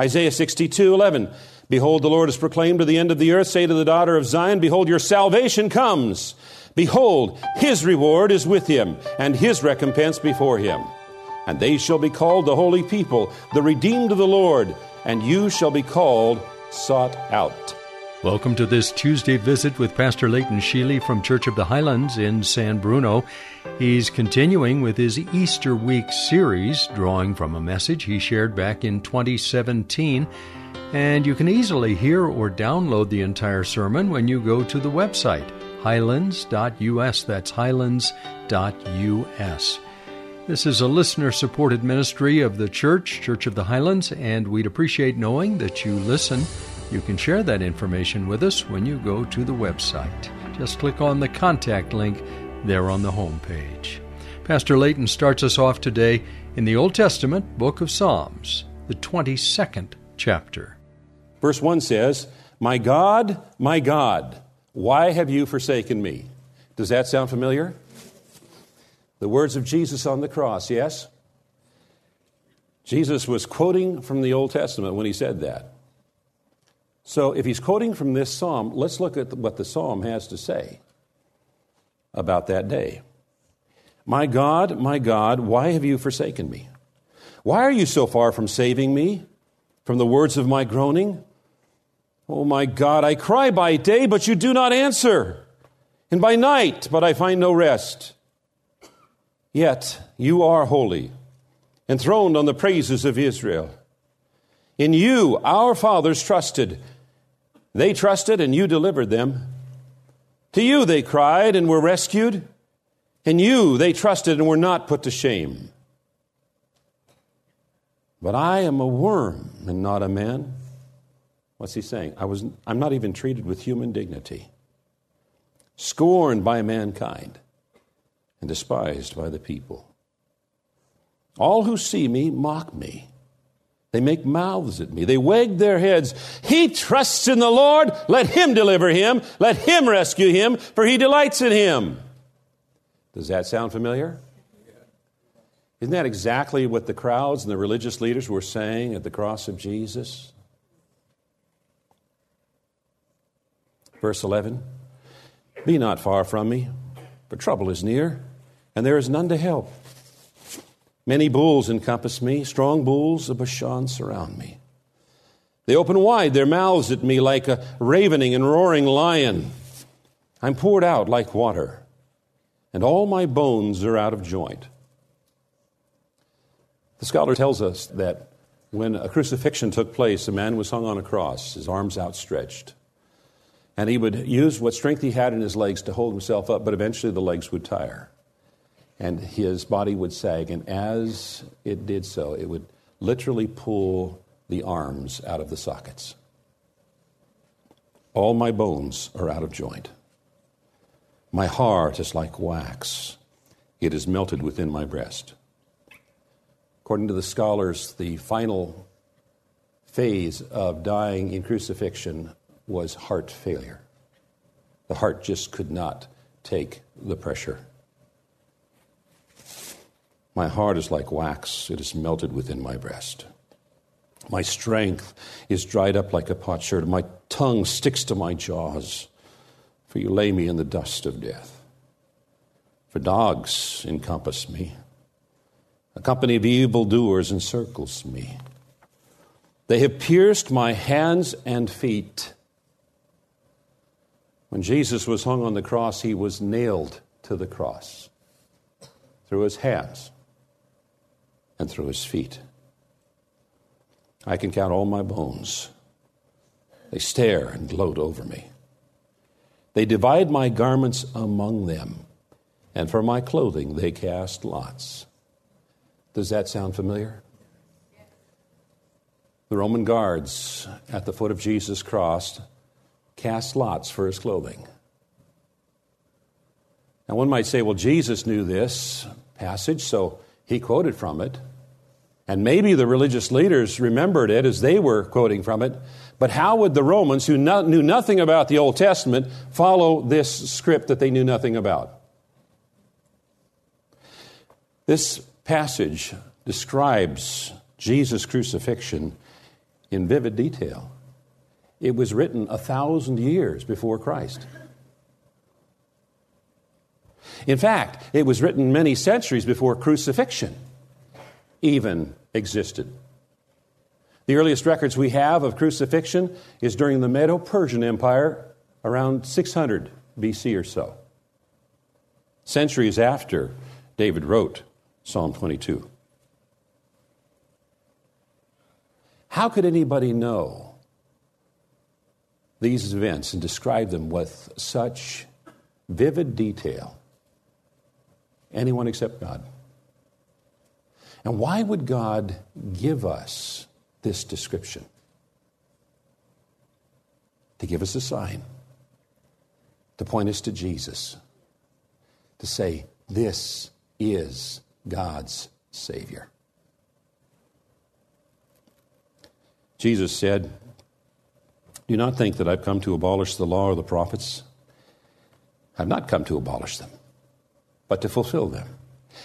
Isaiah 62, 11. Behold, the Lord is proclaimed to the end of the earth. Say to the daughter of Zion, Behold, your salvation comes. Behold, his reward is with him, and his recompense before him. And they shall be called the holy people, the redeemed of the Lord, and you shall be called sought out. Welcome to this Tuesday visit with Pastor Leighton Sheely from Church of the Highlands in San Bruno. He's continuing with his Easter week series, drawing from a message he shared back in 2017. And you can easily hear or download the entire sermon when you go to the website, highlands.us. That's highlands.us. This is a listener supported ministry of the Church, Church of the Highlands, and we'd appreciate knowing that you listen you can share that information with us when you go to the website. Just click on the contact link there on the home page. Pastor Layton starts us off today in the Old Testament book of Psalms, the 22nd chapter. Verse 1 says, My God, my God, why have you forsaken me? Does that sound familiar? The words of Jesus on the cross, yes? Jesus was quoting from the Old Testament when he said that. So, if he's quoting from this psalm, let's look at what the psalm has to say about that day. My God, my God, why have you forsaken me? Why are you so far from saving me from the words of my groaning? Oh, my God, I cry by day, but you do not answer, and by night, but I find no rest. Yet you are holy, enthroned on the praises of Israel. In you, our fathers trusted they trusted and you delivered them. To you they cried and were rescued. and you they trusted and were not put to shame. But I am a worm and not a man. What's he saying? I was, I'm not even treated with human dignity, scorned by mankind, and despised by the people. All who see me mock me. They make mouths at me. They wag their heads. He trusts in the Lord. Let him deliver him. Let him rescue him, for he delights in him. Does that sound familiar? Isn't that exactly what the crowds and the religious leaders were saying at the cross of Jesus? Verse 11 Be not far from me, for trouble is near, and there is none to help. Many bulls encompass me, strong bulls of Bashan surround me. They open wide their mouths at me like a ravening and roaring lion. I'm poured out like water, and all my bones are out of joint. The scholar tells us that when a crucifixion took place, a man was hung on a cross, his arms outstretched. And he would use what strength he had in his legs to hold himself up, but eventually the legs would tire and his body would sag. And as it did so, it would literally pull the arms out of the sockets. All my bones are out of joint. My heart is like wax, it is melted within my breast. According to the scholars, the final phase of dying in crucifixion was heart failure. The heart just could not take the pressure. My heart is like wax, it is melted within my breast. My strength is dried up like a potsherd. My tongue sticks to my jaws, for you lay me in the dust of death. For dogs encompass me, a company of evildoers encircles me. They have pierced my hands and feet. When Jesus was hung on the cross, he was nailed to the cross through his hands and through his feet. I can count all my bones. They stare and gloat over me. They divide my garments among them, and for my clothing they cast lots. Does that sound familiar? the Roman guards at the foot of Jesus' cross cast lots for his clothing. Now, one might say, well, Jesus knew this passage, so he quoted from it. And maybe the religious leaders remembered it as they were quoting from it. But how would the Romans, who knew nothing about the Old Testament, follow this script that they knew nothing about? This passage describes Jesus' crucifixion in vivid detail. It was written a thousand years before Christ. In fact, it was written many centuries before crucifixion even existed. The earliest records we have of crucifixion is during the Medo Persian Empire around 600 BC or so, centuries after David wrote Psalm 22. How could anybody know these events and describe them with such vivid detail? Anyone except God. And why would God give us this description? To give us a sign, to point us to Jesus, to say, This is God's Savior. Jesus said, Do not think that I've come to abolish the law or the prophets. I've not come to abolish them, but to fulfill them.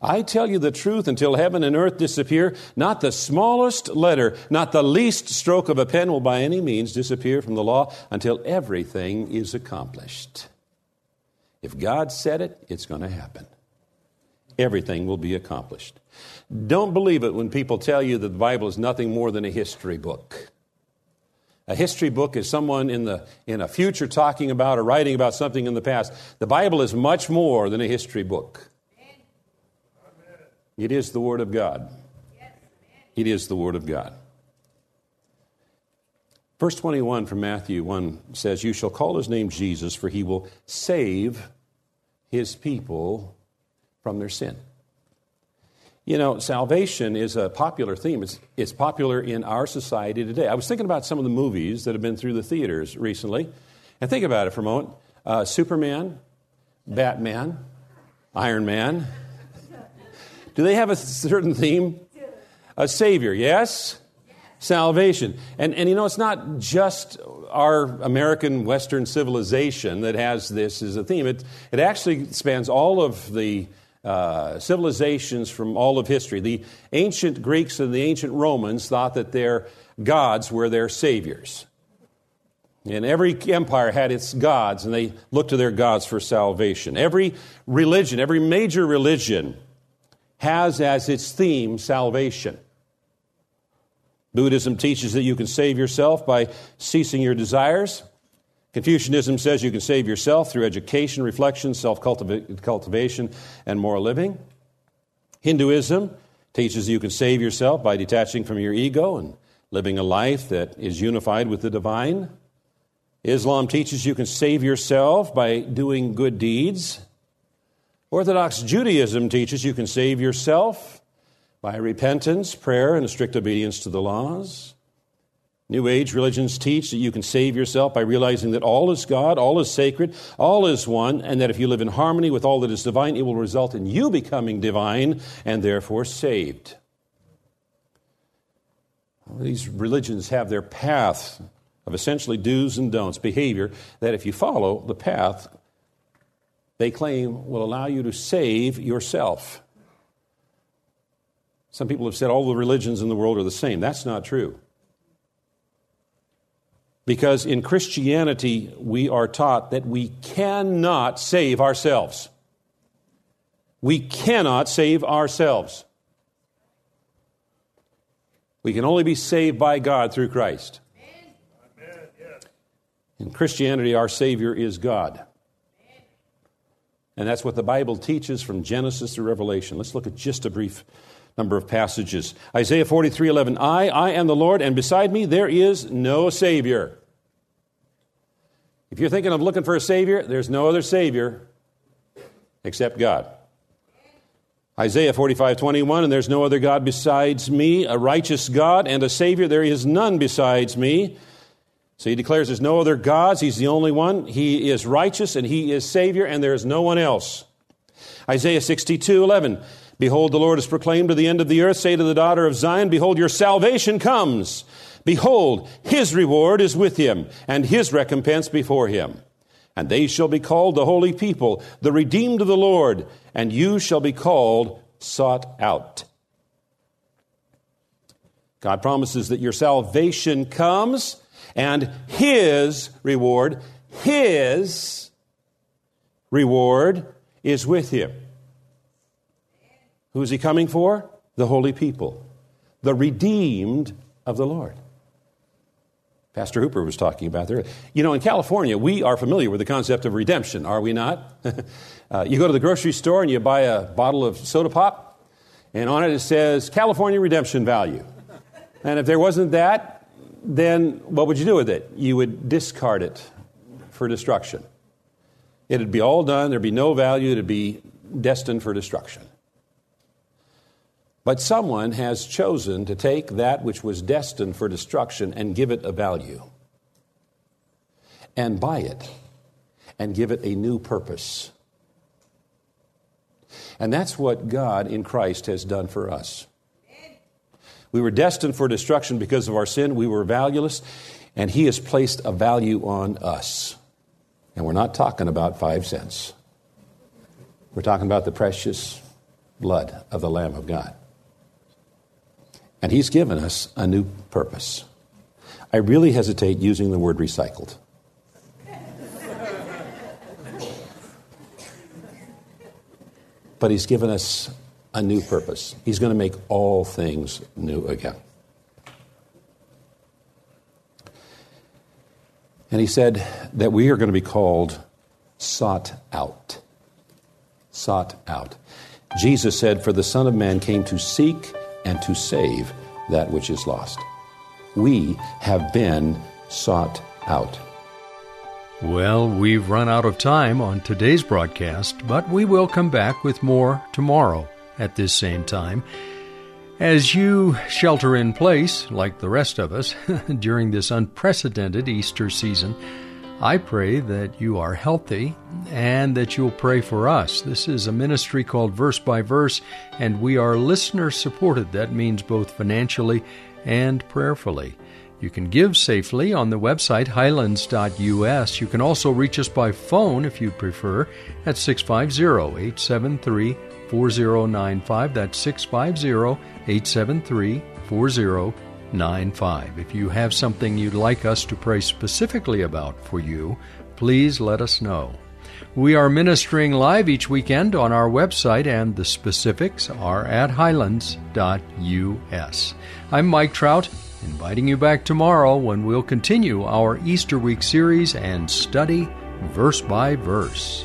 I tell you the truth, until heaven and earth disappear, not the smallest letter, not the least stroke of a pen will by any means disappear from the law until everything is accomplished. If God said it, it's going to happen. Everything will be accomplished. Don't believe it when people tell you that the Bible is nothing more than a history book. A history book is someone in the in a future talking about or writing about something in the past. The Bible is much more than a history book. It is the Word of God. It is the Word of God. Verse 21 from Matthew 1 says, You shall call his name Jesus, for he will save his people from their sin. You know, salvation is a popular theme. It's, it's popular in our society today. I was thinking about some of the movies that have been through the theaters recently. And think about it for a moment uh, Superman, Batman, Iron Man, do they have a certain theme? A Savior, yes? Salvation. And, and you know, it's not just our American Western civilization that has this as a theme. It, it actually spans all of the uh, civilizations from all of history. The ancient Greeks and the ancient Romans thought that their gods were their saviors. And every empire had its gods, and they looked to their gods for salvation. Every religion, every major religion, has as its theme salvation. Buddhism teaches that you can save yourself by ceasing your desires. Confucianism says you can save yourself through education, reflection, self cultivation, and moral living. Hinduism teaches you can save yourself by detaching from your ego and living a life that is unified with the divine. Islam teaches you can save yourself by doing good deeds. Orthodox Judaism teaches you can save yourself by repentance, prayer, and strict obedience to the laws. New Age religions teach that you can save yourself by realizing that all is God, all is sacred, all is one, and that if you live in harmony with all that is divine, it will result in you becoming divine and therefore saved. These religions have their path of essentially do's and don'ts, behavior that if you follow the path they claim will allow you to save yourself. Some people have said all the religions in the world are the same. That's not true. Because in Christianity, we are taught that we cannot save ourselves. We cannot save ourselves. We can only be saved by God through Christ. In Christianity, our Savior is God. And that's what the Bible teaches from Genesis to Revelation. Let's look at just a brief number of passages. Isaiah 43 11. I, I am the Lord, and beside me there is no Savior. If you're thinking of looking for a Savior, there's no other Savior except God. Isaiah 45, 21, and there's no other God besides me, a righteous God and a Savior. There is none besides me. So he declares there's no other gods. He's the only one. He is righteous and he is Savior, and there is no one else. Isaiah 62, 11. Behold, the Lord is proclaimed to the end of the earth. Say to the daughter of Zion, Behold, your salvation comes. Behold, his reward is with him, and his recompense before him. And they shall be called the holy people, the redeemed of the Lord, and you shall be called sought out. God promises that your salvation comes, and his reward, his reward is with him. Who is he coming for? The holy people, the redeemed of the Lord. Pastor Hooper was talking about there. You know, in California, we are familiar with the concept of redemption, are we not? uh, you go to the grocery store and you buy a bottle of soda pop, and on it it says California redemption value. And if there wasn't that, then what would you do with it? You would discard it for destruction. It'd be all done, there'd be no value, it'd be destined for destruction. But someone has chosen to take that which was destined for destruction and give it a value, and buy it, and give it a new purpose. And that's what God in Christ has done for us. We were destined for destruction because of our sin. We were valueless, and He has placed a value on us. And we're not talking about five cents. We're talking about the precious blood of the Lamb of God. And He's given us a new purpose. I really hesitate using the word recycled. but He's given us a new purpose. He's going to make all things new again. And He said that we are going to be called sought out. Sought out. Jesus said, For the Son of Man came to seek and to save that which is lost. We have been sought out. Well, we've run out of time on today's broadcast, but we will come back with more tomorrow at this same time. As you shelter in place, like the rest of us, during this unprecedented Easter season, I pray that you are healthy and that you'll pray for us. This is a ministry called Verse by Verse, and we are listener supported. That means both financially and prayerfully. You can give safely on the website highlands.us. You can also reach us by phone if you prefer at 650 873 4095. That's 650 873 4095. 95. If you have something you'd like us to pray specifically about for you, please let us know. We are ministering live each weekend on our website, and the specifics are at highlands.us. I'm Mike Trout, inviting you back tomorrow when we'll continue our Easter week series and study verse by verse.